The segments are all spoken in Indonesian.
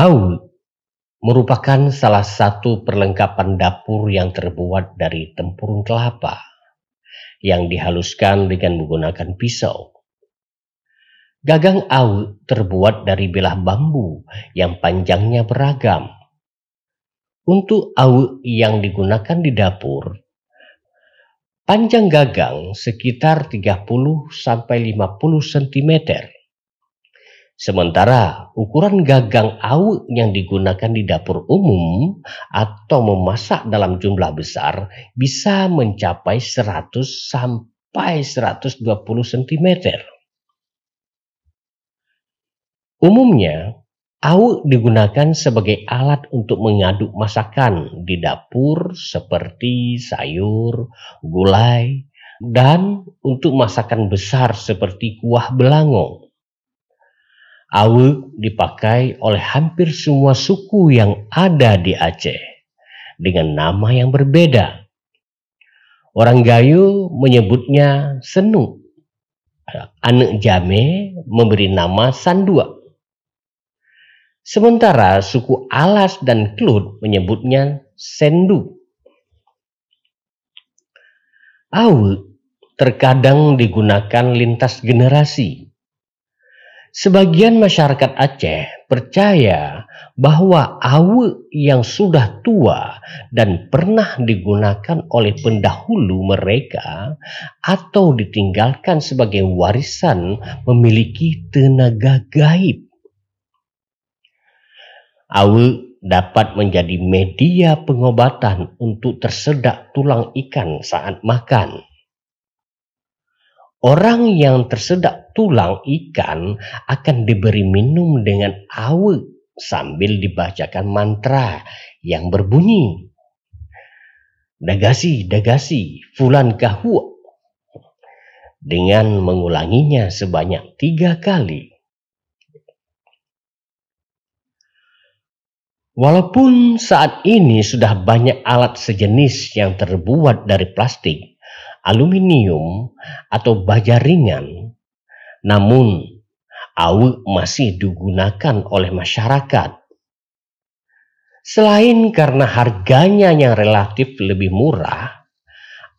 Au merupakan salah satu perlengkapan dapur yang terbuat dari tempurung kelapa yang dihaluskan dengan menggunakan pisau. Gagang au terbuat dari bilah bambu yang panjangnya beragam. Untuk au yang digunakan di dapur, panjang gagang sekitar 30 sampai 50 cm Sementara ukuran gagang awuk yang digunakan di dapur umum atau memasak dalam jumlah besar bisa mencapai 100 sampai 120 cm. Umumnya, awuk digunakan sebagai alat untuk mengaduk masakan di dapur seperti sayur, gulai, dan untuk masakan besar seperti kuah belangong. Awuk dipakai oleh hampir semua suku yang ada di Aceh dengan nama yang berbeda. Orang Gayo menyebutnya senu. Anak Jame memberi nama sandua. Sementara suku Alas dan Klut menyebutnya sendu. Awuk terkadang digunakan lintas generasi Sebagian masyarakat Aceh percaya bahwa awe yang sudah tua dan pernah digunakan oleh pendahulu mereka atau ditinggalkan sebagai warisan memiliki tenaga gaib. Awe dapat menjadi media pengobatan untuk tersedak tulang ikan saat makan. Orang yang tersedak tulang ikan akan diberi minum dengan awe sambil dibacakan mantra yang berbunyi. Dagasi, dagasi, fulan kahu. Dengan mengulanginya sebanyak tiga kali. Walaupun saat ini sudah banyak alat sejenis yang terbuat dari plastik, aluminium atau baja ringan, namun awuk masih digunakan oleh masyarakat. Selain karena harganya yang relatif lebih murah,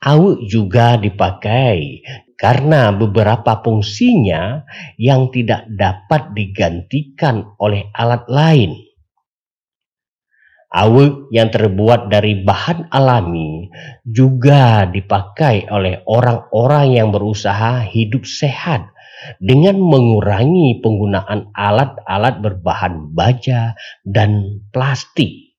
awuk juga dipakai karena beberapa fungsinya yang tidak dapat digantikan oleh alat lain. Awuk yang terbuat dari bahan alami juga dipakai oleh orang-orang yang berusaha hidup sehat dengan mengurangi penggunaan alat-alat berbahan baja dan plastik.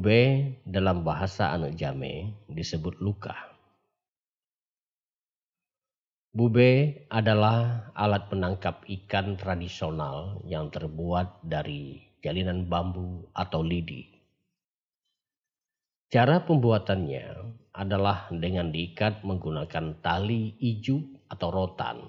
Bube dalam bahasa anak jame disebut luka. Bube adalah alat penangkap ikan tradisional yang terbuat dari jalinan bambu atau lidi. Cara pembuatannya adalah dengan diikat menggunakan tali ijuk atau rotan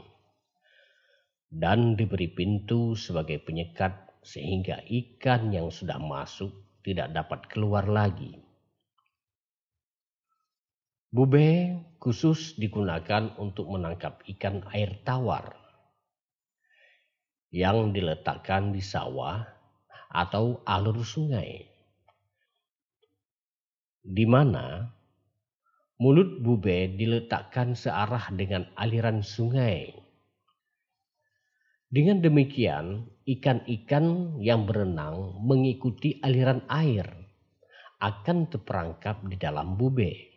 dan diberi pintu sebagai penyekat sehingga ikan yang sudah masuk tidak dapat keluar lagi. Bube khusus digunakan untuk menangkap ikan air tawar yang diletakkan di sawah atau alur sungai, di mana mulut bube diletakkan searah dengan aliran sungai dengan demikian, ikan-ikan yang berenang mengikuti aliran air akan terperangkap di dalam bube.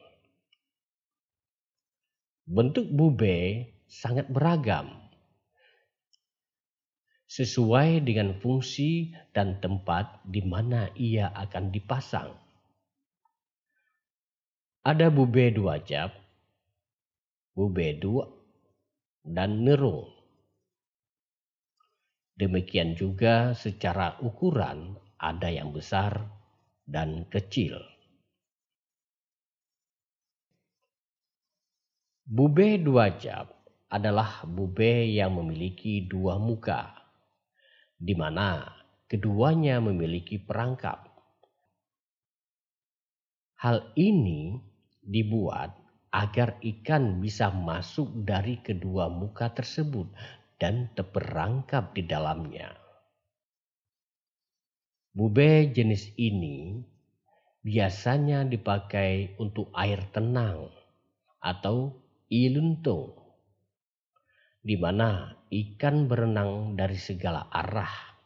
Bentuk bube sangat beragam sesuai dengan fungsi dan tempat di mana ia akan dipasang. Ada bube dua jab, bube dua, dan nerung. Demikian juga secara ukuran ada yang besar dan kecil. Bube dua jab adalah bube yang memiliki dua muka, di mana keduanya memiliki perangkap. Hal ini dibuat agar ikan bisa masuk dari kedua muka tersebut dan terperangkap di dalamnya. Bube jenis ini biasanya dipakai untuk air tenang atau iluntung, di mana ikan berenang dari segala arah.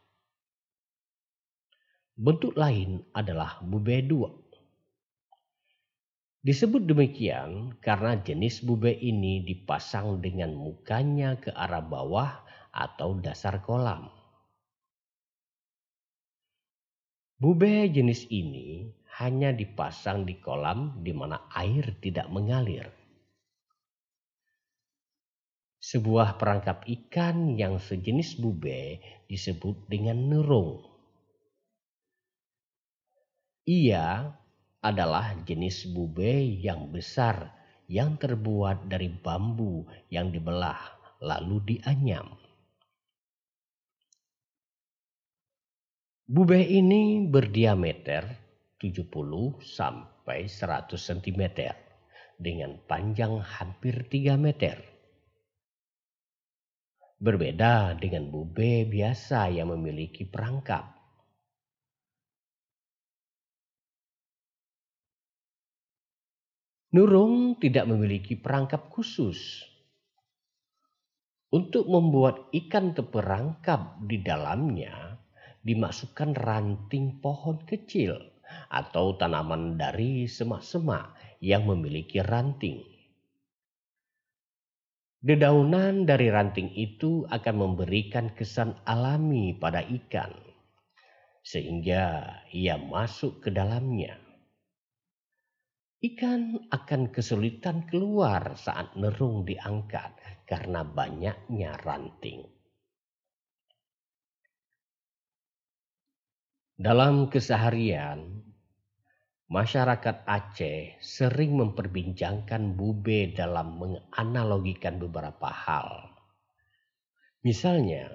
Bentuk lain adalah bube dua. Disebut demikian karena jenis bube ini dipasang dengan mukanya ke arah bawah atau dasar kolam. Bube jenis ini hanya dipasang di kolam di mana air tidak mengalir. Sebuah perangkap ikan yang sejenis bube disebut dengan nerung. Ia adalah jenis bube yang besar yang terbuat dari bambu yang dibelah lalu dianyam. Bube ini berdiameter 70 sampai 100 cm dengan panjang hampir 3 meter. Berbeda dengan bube biasa yang memiliki perangkap. Nurung tidak memiliki perangkap khusus. Untuk membuat ikan terperangkap di dalamnya, dimasukkan ranting pohon kecil atau tanaman dari semak-semak yang memiliki ranting. Dedaunan dari ranting itu akan memberikan kesan alami pada ikan, sehingga ia masuk ke dalamnya. Ikan akan kesulitan keluar saat nerung diangkat karena banyaknya ranting. Dalam keseharian, masyarakat Aceh sering memperbincangkan bube dalam menganalogikan beberapa hal. Misalnya,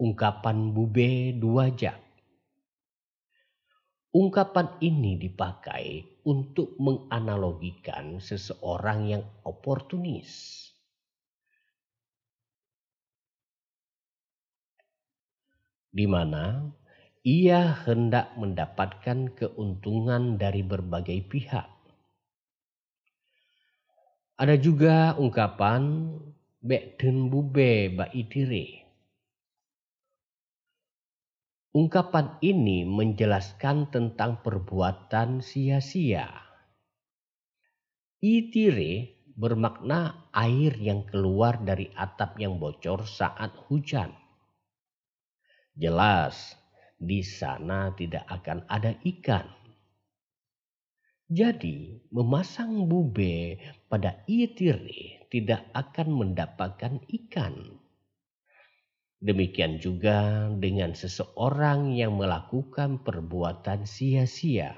ungkapan bube dua jam. Ungkapan ini dipakai untuk menganalogikan seseorang yang oportunis. Di mana ia hendak mendapatkan keuntungan dari berbagai pihak. Ada juga ungkapan Bekden bube ba itire. Ungkapan ini menjelaskan tentang perbuatan sia-sia. Itire bermakna air yang keluar dari atap yang bocor saat hujan. Jelas, di sana tidak akan ada ikan. Jadi, memasang bube pada itire tidak akan mendapatkan ikan. Demikian juga dengan seseorang yang melakukan perbuatan sia-sia,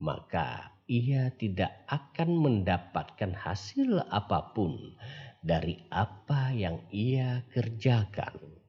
maka ia tidak akan mendapatkan hasil apa pun dari apa yang ia kerjakan.